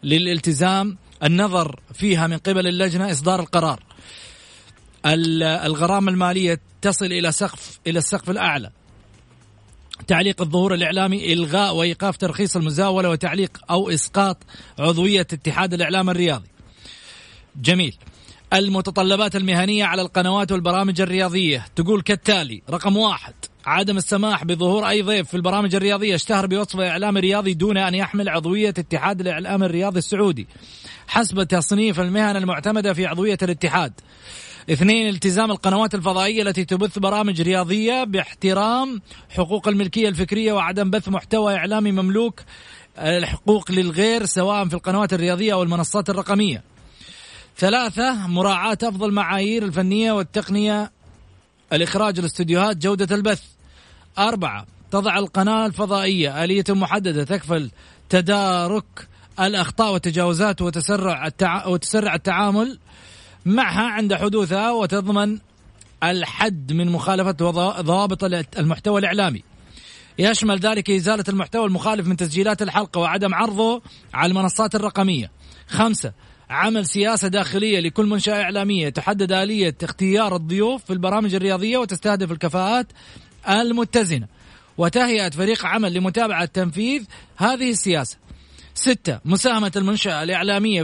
للالتزام النظر فيها من قبل اللجنة إصدار القرار. ال- الغرامة المالية تصل إلى سقف إلى السقف الأعلى. تعليق الظهور الإعلامي إلغاء وإيقاف ترخيص المزاولة وتعليق أو إسقاط عضوية اتحاد الإعلام الرياضي. جميل. المتطلبات المهنية على القنوات والبرامج الرياضية. تقول كالتالي رقم واحد عدم السماح بظهور أي ضيف في البرامج الرياضية اشتهر بوصفه إعلامي رياضي دون أن يحمل عضوية اتحاد الإعلام الرياضي السعودي حسب تصنيف المهن المعتمدة في عضوية الاتحاد. اثنين التزام القنوات الفضائية التي تبث برامج رياضية باحترام حقوق الملكية الفكرية وعدم بث محتوى إعلامي مملوك الحقوق للغير سواء في القنوات الرياضية أو المنصات الرقمية. ثلاثة مراعاة أفضل معايير الفنية والتقنية الإخراج الاستديوهات جودة البث. أربعة تضع القناة الفضائية آلية محددة تكفل تدارك الأخطاء والتجاوزات وتسرع التع... وتسرع التعامل معها عند حدوثها وتضمن الحد من مخالفة ضوابط المحتوى الإعلامي. يشمل ذلك إزالة المحتوى المخالف من تسجيلات الحلقة وعدم عرضه على المنصات الرقمية. خمسة عمل سياسة داخلية لكل منشأة إعلامية تحدد آلية اختيار الضيوف في البرامج الرياضية وتستهدف الكفاءات المتزنة. وتهيئة فريق عمل لمتابعة تنفيذ هذه السياسة. ستة مساهمة المنشأة الإعلامية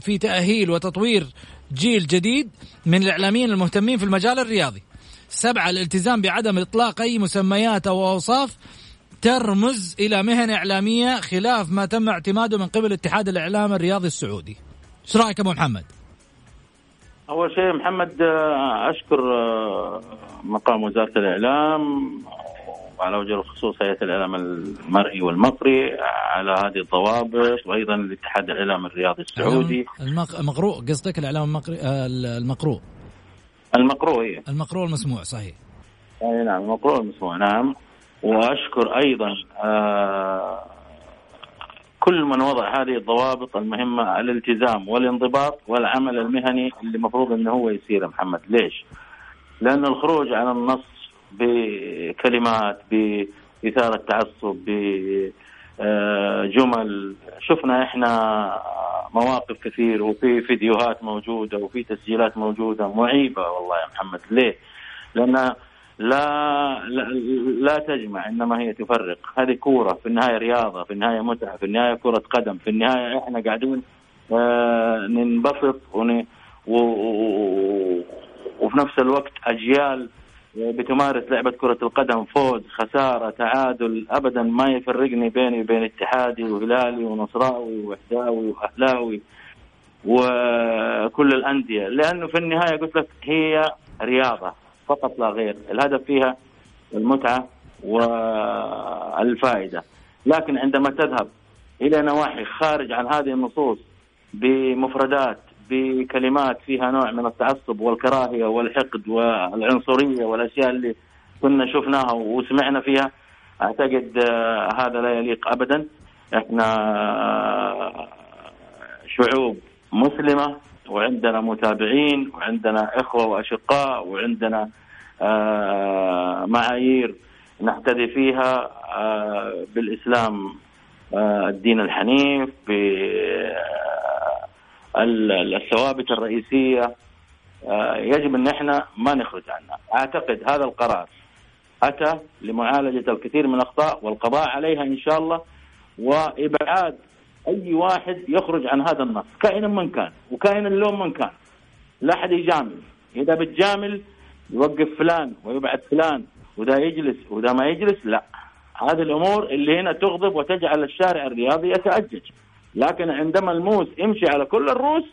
في تأهيل وتطوير جيل جديد من الإعلاميين المهتمين في المجال الرياضي. سبعة الالتزام بعدم إطلاق أي مسميات أو أوصاف ترمز إلى مهن إعلامية خلاف ما تم اعتماده من قبل اتحاد الإعلام الرياضي السعودي. إيش رأيك أبو محمد؟ أول شيء محمد آه، أشكر آه، مقام وزارة الإعلام وعلى وجه الخصوص هيئة الإعلام المرئي والمقري على هذه الضوابط وأيضا الاتحاد الإعلام الرياضي السعودي. المق- المقروء قصدك الإعلام المقري آه، المقروء؟ المقروء هي المقروء المسموع صحيح. أي نعم المقروء المسموع نعم. وأشكر أيضا آه، كل من وضع هذه الضوابط المهمة الالتزام والانضباط والعمل المهني اللي المفروض إنه هو يصير محمد ليش؟ لأن الخروج عن النص بكلمات بإثارة تعصب بجمل شفنا إحنا مواقف كثير وفي فيديوهات موجودة وفي تسجيلات موجودة معيبة والله يا محمد ليه؟ لأن لا لا, لا تجمع إنما هي تفرق. هذه كورة في النهاية رياضة في النهاية متعة في النهاية كرة قدم في النهاية إحنا قاعدين آه ننبسط و... و... وفي نفس الوقت أجيال بتمارس لعبة كرة القدم فوز خسارة تعادل ابدا ما يفرقني بيني وبين اتحادي وهلالي ونصراوي وحداوي وأهلاوي وكل الأندية. لأنه في النهاية قلت لك هي رياضة. فقط لا غير. الهدف فيها المتعة والفائدة. لكن عندما تذهب إلى نواحي خارج عن هذه النصوص بمفردات بكلمات فيها نوع من التعصب والكراهية والحقد والعنصرية والأشياء اللي كنا شفناها وسمعنا فيها أعتقد هذا لا يليق أبدا. إحنا شعوب مسلمة وعندنا متابعين وعندنا إخوة وأشقاء وعندنا آه معايير نحتذي فيها آه بالإسلام آه الدين الحنيف ال- الثوابت الرئيسية. آه، يجب أن إحنا ما نخرج عنها. أعتقد هذا القرار أتى لمعالجة الكثير من الأخطاء والقضاء عليها إن شاء الله وإبعاد أي واحد يخرج عن هذا النص كائنا من كان وكائنا لون من كان. لا أحد يجامل. إذا بتجامل يوقف فلان ويبعد فلان وده يجلس وده ما يجلس لا. هذه الأمور اللي هنا تغضب وتجعل الشارع الرياضي يتأجج لكن عندما الموس يمشي على كل الروس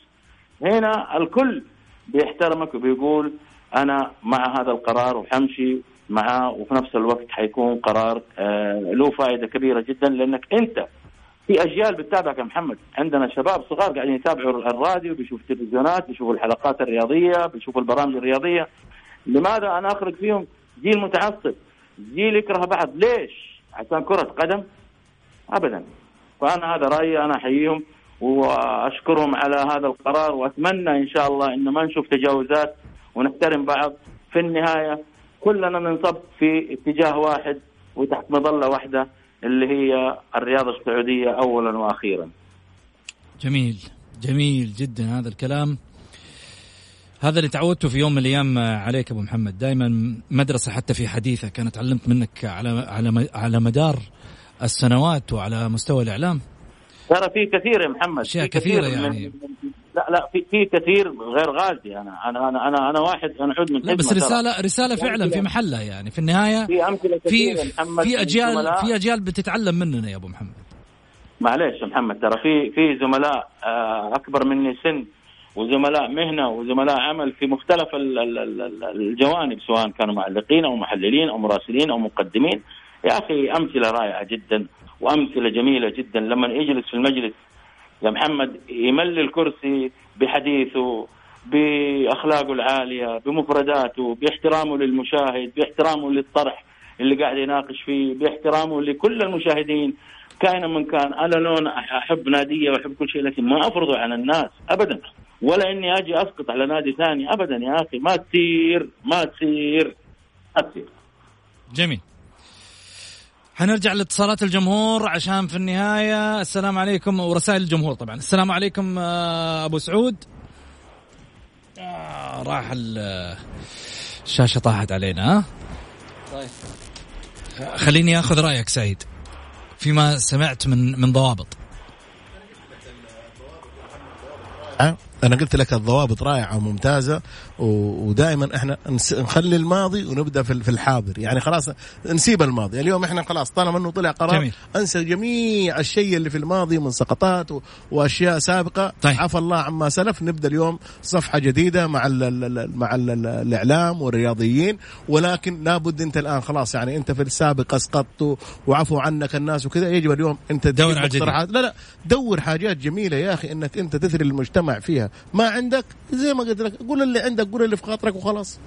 هنا الكل بيحترمك وبيقول أنا مع هذا القرار وحمشي معاه وفي نفس الوقت حيكون قرار آه له فائدة كبيرة جدا لأنك أنت في أجيال بتتابعك يا محمد. عندنا شباب صغار قاعدين يتابعوا الراديو بيشوفوا التلفزيونات بيشوفوا الحلقات الرياضية بيشوفوا البرامج الرياضية. لماذا أنا أخرج فيهم جيل متعصب؟ جيل يكره بعض. ليش؟ عشان كرة قدم؟ ابدا. فانا هذا رأيي أنا أحييهم وأشكرهم على هذا القرار وأتمنى إن شاء الله إن ما نشوف تجاوزات ونحترم بعض. في النهاية كلنا ننصب في اتجاه واحد وتحت مظلة واحدة. اللي هي الرياضة السعودية اولا وأخيرا. جميل. جميل جدا هذا الكلام. هذا اللي تعودته في يوم من الأيام عليك أبو محمد. دائما مدرسة حتى في حديثك أنا تعلمت منك على على على مدار السنوات وعلى مستوى الإعلام. ترى في كثير يا محمد. أشياء كثيرة من- يعني. لا لا في في كثير غير غازي. أنا أنا أنا أنا, أنا واحد أنا عود من لا بس خدمة ترى. رسالة رساله فعلا في محلها يعني. في النهاية في أمثلة في في أجيال في أجيال بتتعلم مننا يا أبو محمد. معليش يا محمد ترى في في زملاء آه، أكبر مني سن وزملاء مهنة وزملاء عمل في مختلف ال- ال- ال- الجوانب سواء كانوا معلقين أو محللين أو مراسلين أو مقدمين. يا أخي أمثلة رائعة جدا وأمثلة جميلة جدا. لما يجلس في المجلس يا محمد يملي الكرسي بحديثه بأخلاقه العالية بمفرداته بإحترامه للمشاهد بإحترامه للطرح اللي قاعد يناقش فيه بإحترامه لكل المشاهدين. كائنا من كان أنا لون أحب ناديه وأحب كل شيء لكن ما أفرضه على الناس ابدا. ولا إني أجي أسقط على نادي ثاني ابدا يا أخي. ما تصير ما تصير ما تصير. جميل. حنرجع لاتصالات الجمهور عشان في النهاية السلام عليكم ورسائل الجمهور طبعا. السلام عليكم آه، أبو سعود. آه راح ال- الشاشة طاحت علينا. ها طيب خليني أخذ رأيك سعيد فيما سمعت من من ضوابط؟ أنا قلت لك الضوابط رائعة وممتازة. ودائما إحنا نخلي الماضي ونبدأ في ال- في الحاضر. يعني خلاص نسيب الماضي. اليوم إحنا خلاص طالما إنه طلع قرار جميل. أنسى جميع الشيء اللي في الماضي من سقطات وأشياء سابقة. طيب. عفى الله عما سلف. نبدأ اليوم صفحة جديدة مع ال مع ال ال الإعلام والرياضيين. ولكن لابد أنت الآن خلاص يعني أنت في السابق أسقطت وعفوا عنك الناس وكذا. يجب اليوم أنت دور على. مقترحات لا لا. دور حاجات جميلة يا أخي إنك أنت تثري المجتمع فيها. ما عندك؟ زي ما قلت لك. قول اللي عندك. قول اللي في خاطرك وخلاص.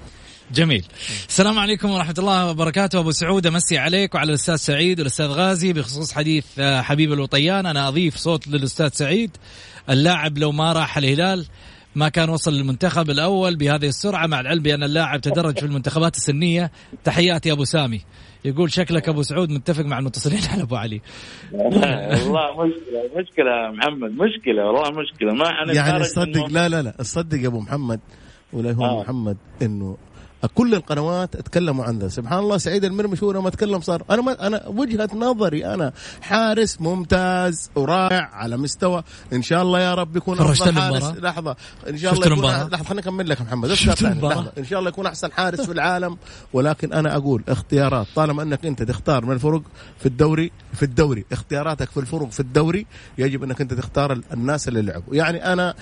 جميل. السلام عليكم ورحمة الله وبركاته. أبو سعود أمسي عليك وعلى الأستاذ سعيد والأستاذ غازي بخصوص حديث آه، حبيب الوطيان. أنا أضيف صوت للأستاذ سعيد. اللاعب لو ما راح الهلال ما كان وصل للمنتخب الأول بهذه السرعة مع العلم بأن اللاعب تدرج في المنتخبات السنية. تحياتي أبو سامي. يقول شكلك أبو سعود متفق مع المتصلين على أبو علي. والله مشكلة مشكلة يا محمد مشكلة والله مشكلة. ما حنتخرج يعني تصدق إنه- لا لا لا تصدق يا أبو محمد. ولا هو آه. محمد إنه كل القنوات اتكلموا عن ذا. سبحان الله سعيد المرمش هو لما أتكلم صار أنا ما أنا وجهة نظري أنا حارس ممتاز ورائع على مستوى. إن شاء الله يا رب يكون أفضل المباراة؟ حارس. لحظة. إن شاء الله يكون المباراة؟ لحظة خليني أكمل لك يا محمد. المباراة؟ إن شاء الله يكون أحسن حارس في العالم. ولكن أنا أقول اختيارات. طالما أنك أنت تختار من الفرق في الدوري في الدوري اختياراتك في الفرق في الدوري يجب أنك أنت تختار ال- الناس اللي لعبوا. يعني أنا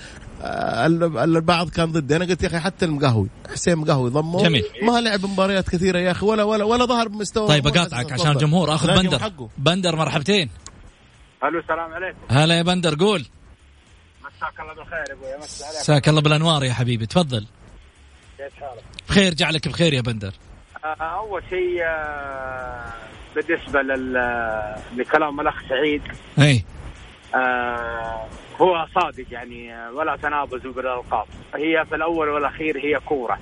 البعض كان ضدي. أنا قلت يا أخي حتى المقهوي حسين مقهوي ضمه جميل. ما لعب مباريات كثيرة يا أخي ولا ولا ولا ظهر بمستوى طيب ممتاز. أقاطعك عشان. الجمهور أخذ لازم بندر. حقه. بندر مرحبتين. ألو السلام عليكم. هلا يا بندر قول. مساك الله بالخير يا أبوي. مساك الله بالأنوار يا حبيبي. تفضل. كيف حالك؟ بخير جعلك بخير يا بندر. آه، أول شيء آه، بالنسبة لكلام الأخ سعيد اي آه، هو صادق يعني ولا تنابز بالألقاب. هي في الأول والأخير هي كورة.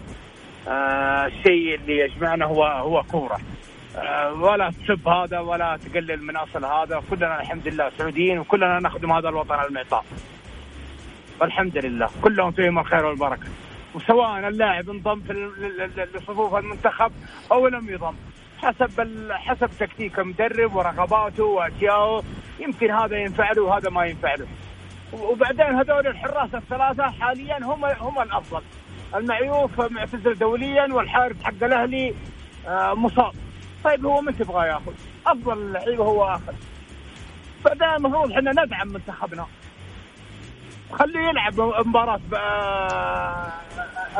آه، الشيء اللي يجمعنا هو هو كورة. آه، ولا تسب هذا ولا تقلل من أصل هذا. كلنا الحمد لله سعوديين وكلنا نخدم هذا الوطن المعطاء. والحمد لله. كلهم فيهم الخير والبركة. وسواء اللاعب انضم في لصفوف المنتخب أو لم يضم. حسب حسب تكتيك المدرب ورغباته وأشياءه يمكن هذا ينفع له وهذا ما ينفع له وبعدين هذول الحراس الثلاثة حاليا هم هم الأفضل. المعيوف معتزل دوليا والحارس حق الأهلي آه، مصاب. طيب هو من تبغى ياخذ؟ أفضل اللعيبه هو اخذ بعدين المفروض إحنا ندعم منتخبنا. خليه يلعب مباراة ب-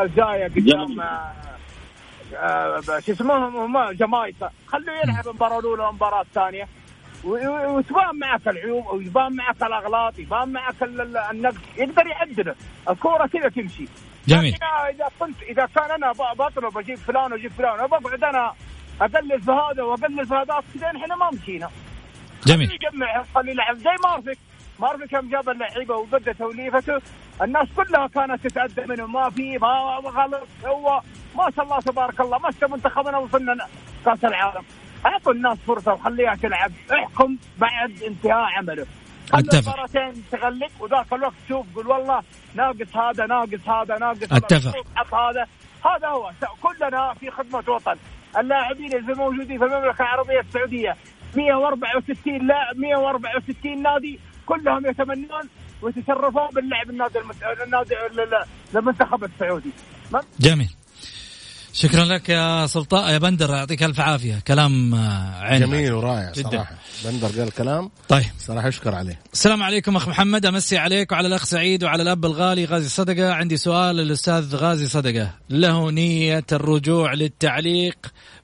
الجاية قدام آه، آه، شو اسمهم هم جامايكا. خليه يلعب المباراة الأولى والمباراة الثانية. وتبان معك العيوب ويبان معك الأغلاط يبان معك ال- ال- النقص يقدر يعدله الكورة كذا تمشي. جميل. إذا كنت إذا كان أنا بطلب أجيب فلان وأجيب فلان وبقعد أنا اقلل في هذا واقلل في هذاك كذا إحنا ما مشينا. جميل. يجمع خلي يلعب زي مارفك. مارفك يوم جاب اللعيبة وبدا توليفته. الناس كلها كانت تتأدى منه. ما في ما غلط. هو ما شاء الله تبارك الله. مسك منتخبنا وصلنا كأس العالم. أعطوا الناس فرصة وخليها تلعب. احكم بعد انتهاء عمله. خلوا أتفق. مباراتين تغلق وذاك الوقت تشوف قول والله ناقص هذا ناقص هذا ناقص هذا، أتفق. حط هذا. هذا هو. كلنا في خدمة وطن. اللاعبين اللي موجودين في المملكة العربية السعودية. 164 لاعب 164 نادي كلهم يتمنون ويتشرفون باللعب النادي. النادي ال- المنتخب السعودي. جميل. شكرا لك يا سلطان. يا بندر يعطيك ألف عافية. كلام آه، عين جميل ورائع جدا. صراحة. بندر قال كلام طيب. صراحة يشكر عليه. السلام عليكم أخ محمد. أمسي عليك وعلى الأخ سعيد وعلى الأب الغالي غازي صدقة. عندي سؤال للأستاذ غازي صدقة. له نية الرجوع للتعليق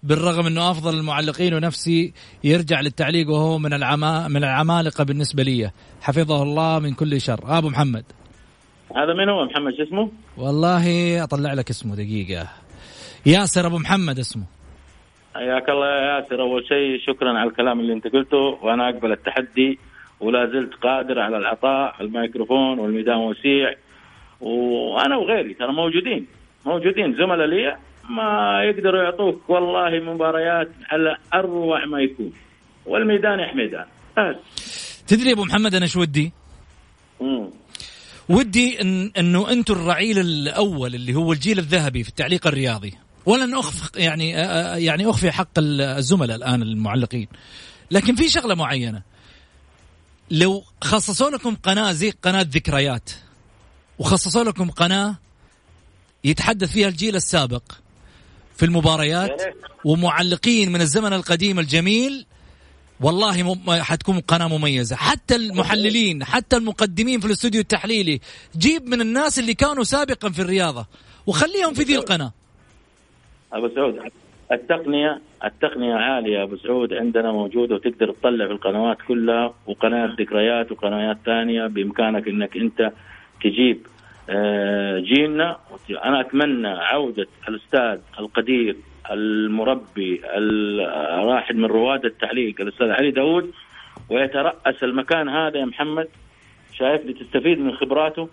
بالرغم إنه أفضل المعلقين ونفسي يرجع للتعليق وهو من العما من العمالقة بالنسبة لي. حفظه الله من كل شر. أبو محمد. هذا من هو محمد؟ شو اسمه؟ والله أطلع لك اسمه دقيقة. ياسر أبو محمد اسمه. حياك الله يا ياسر. أول شيء شكرا على الكلام اللي أنت قلته وأنا أقبل التحدي ولا زلت قادر على العطاء الميكروفون والميدان وسيع وأنا وغيري ترى موجودين موجودين. زملاء لي ما يقدروا يعطوك والله مباريات على أروع ما يكون. والميدان يا حميدان. بس. تدري أبو محمد أنا شو ودي؟ مم. ودي إن إنه أنتم الرعيل الأول اللي هو الجيل الذهبي في التعليق الرياضي. ولن اخف يعني آه، آه، يعني أخفي حق الزملاء الآن المعلقين. لكن في شغلة معينة. لو خصصوا لكم قناة زي قناة ذكريات وخصصوا لكم قناة يتحدث فيها الجيل السابق في المباريات ومعلقين من الزمن القديم الجميل والله مم... حتكون قناة مميزة. حتى المحللين حتى المقدمين في الاستوديو التحليلي. جيب من الناس اللي كانوا سابقا في الرياضة وخليهم في ذي القناة. أبو سعود التقنيه التقنية عالية أبو سعود. عندنا موجودة وتقدر تطلع في القنوات كلها وقناة ذكريات وقنوات ثانية. بإمكانك إنك أنت تجيب آه، جيلنا. أنا أتمنى عودة الأستاذ القدير المربي الواحد من رواد التعليق الأستاذ علي داود ويترأس المكان هذا يا محمد. شايف لتستفيد من خبراته؟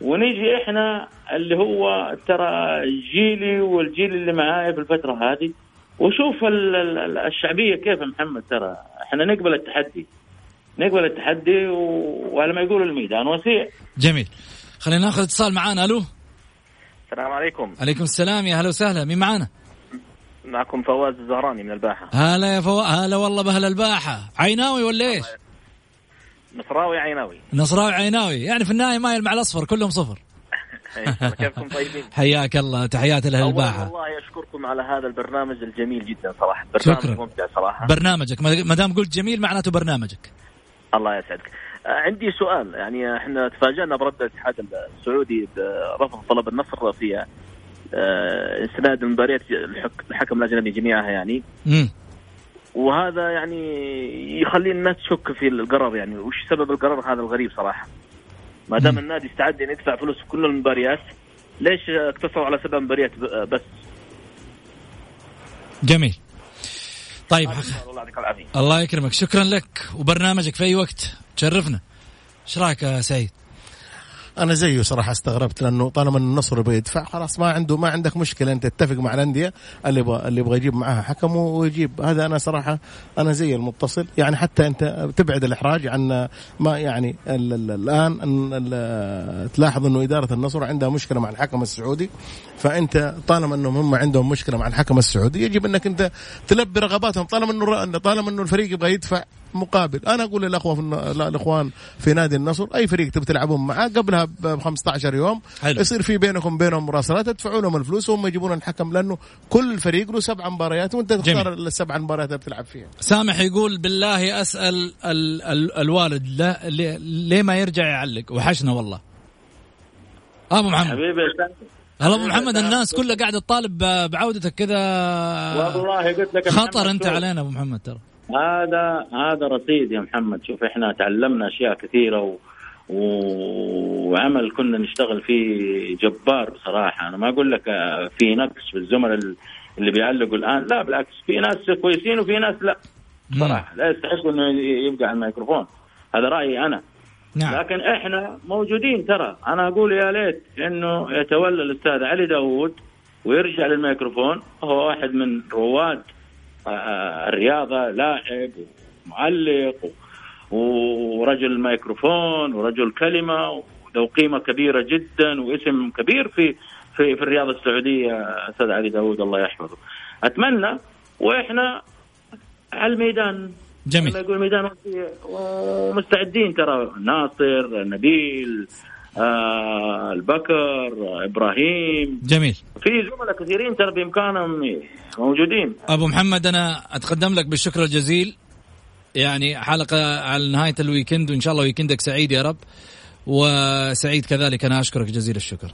ونيجي إحنا اللي هو ترى جيلي والجيل اللي معايا في الفترة هذه وشوف ال- ال- ال- الشعبية كيف يا محمد ترى. إحنا نقبل التحدي نقبل التحدي وعلى ما يقولوا الميدان. وسيع. جميل. خلينا ناخذ اتصال معانا. ألو؟ السلام عليكم. عليكم السلام. يا هلا وسهلا. مين معانا؟ معكم فواز الزهراني من الباحة. هلا يا فو... هلا والله بأهل الباحة. عيناوي ولا إيش؟ نصراوي عيناوي. نصراوي عيناوي. يعني في النهاية مايل مع الأصفر كلهم صفر. كيفكم طيبين؟ حياك الله تحياتي لأهل الباحة. والله أشكركم على هذا البرنامج الجميل جدا صراحة. برنامج شكراً. ممتع صراحة. برنامجك ما دام قلت جميل معناته برنامجك. الله يسعدك. آه، عندي سؤال. يعني إحنا تفاجأنا برد الاتحاد السعودي برفض طلب النصر في آه، استناد المباريات الحك- الحكم الأجنبي جميعها يعني. امم وهذا يعني يخلي الناس تشك في القرار يعني. وش سبب القرار هذا الغريب صراحة؟ ما دام النادي استعد ان يدفع فلوس في كل المباريات ليش اقتصروا على سبع مباريات بس؟ جميل. طيب الله يكرمك. شكرا لك وبرنامجك في أي وقت. تشرفنا. إيش رأيك يا سعيد؟ أنا زيه صراحة استغربت لأنه طالما النصر يبغى يدفع خلاص ما عنده ما عندك مشكلة أنت تتفق مع الأندية اللي يبغى اللي يبغى يجيب معاها حكم ويجيب. هذا أنا صراحة أنا زي المتصل. يعني حتى أنت تبعد الإحراج عن ما يعني ال ال الآن ال- ال- تلاحظ إنه إدارة النصر عندها مشكلة مع الحكم السعودي. فأنت طالما إنهم هم عندهم مشكلة مع الحكم السعودي يجب إنك أنت تلبي رغباتهم. طالما انه طالما إنه الفريق يبغى يدفع مقابل. أنا أقول للأخوة في الإخوان في نادي النصر أي فريق تبي تلعبون معاه قبلها ب 15 يوم حلو. يصير في بينكم بينهم مراسلات تدفعوا لهم الفلوس وهم يجيبون الحكم لأنه كل فريق له سبع مباريات وأنت تختار السبع مباريات اللي بتلعب فيها. سامح يقول بالله أسأل ال ال الوالد لا ليه, ليه ما يرجع يعلق؟ وحشنا والله. أبو محمد. حبيبي. هلا أبو محمد الناس كلها قاعدة تطالب ب- بعودتك كذا. والله قلت لك خطر أنت. علينا أبو محمد ترى. هذا هذا رصيد يا محمد. شوف إحنا تعلمنا أشياء كثيرة و... وعمل كنا نشتغل فيه جبار بصراحة. أنا ما أقول لك آه، في نقص في الزملاء اللي بيعلقوا الآن. لا بالعكس في ناس كويسين وفي ناس لا. صراحة لا يستحقوا إنه يبقى على الميكروفون. هذا رأيي أنا. نعم. لكن إحنا موجودين ترى. أنا أقول يا ليت إنه يتولى الأستاذ علي داوود ويرجع للميكروفون. هو واحد من رواد الرياضة لاعب ومعلق ورجل ميكروفون ورجل كلمة وذو قيمة كبيرة جدا واسم كبير في في في الرياضة السعودية أستاذ علي داوود الله يحفظه. أتمنى وإحنا على الميدان. جميل. يقول ميدان ومستعدين ترى ناصر نبيل آه البكر إبراهيم. جميل. في زملاء كثيرين ترى بإمكانهم موجودين. أبو محمد أنا أتقدم لك بالشكر الجزيل. يعني حلقة على نهاية الويكند وإن شاء الله ويكندك سعيد يا رب. وسعيد كذلك أنا أشكرك جزيل الشكر.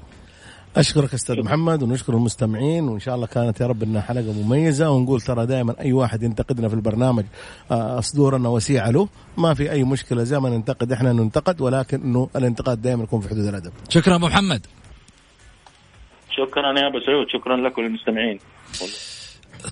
أشكرك أستاذ محمد ونشكر المستمعين وإن شاء الله كانت يا رب إنها حلقة مميزة ونقول ترى دائما أي واحد ينتقدنا في البرنامج آه، صدورنا وسيعه له ما في أي مشكلة زي ما ننتقد إحنا ننتقد ولكن إنه الانتقاد دائما يكون في حدود الأدب. شكرا أبو محمد. شكرا يا أبو سعود شكرا لكم المستمعين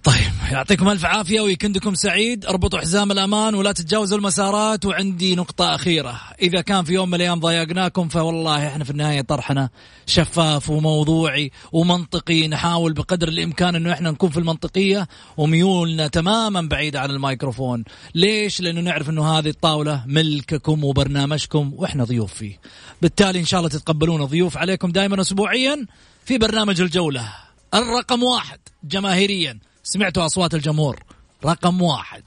طيب يعطيكم ألف عافية ويكندكم سعيد. اربطوا حزام الأمان ولا تتجاوزوا المسارات وعندي نقطة أخيرة. إذا كان في يوم من الأيام ضايقناكم فوالله إحنا في النهاية طرحنا شفاف وموضوعي ومنطقي. نحاول بقدر الإمكان إنه إحنا نكون في المنطقية وميولنا تماما بعيده عن الميكروفون. ليش؟ لأنه نعرف إنه هذه الطاولة ملككم وبرنامجكم وإحنا ضيوف فيه. بالتالي إن شاء الله تتقبلون ضيوف عليكم دائما اسبوعيا في برنامج الجولة. الرقم واحد جماهيريا. سمعتوا أصوات الجمهور. رقم واحد.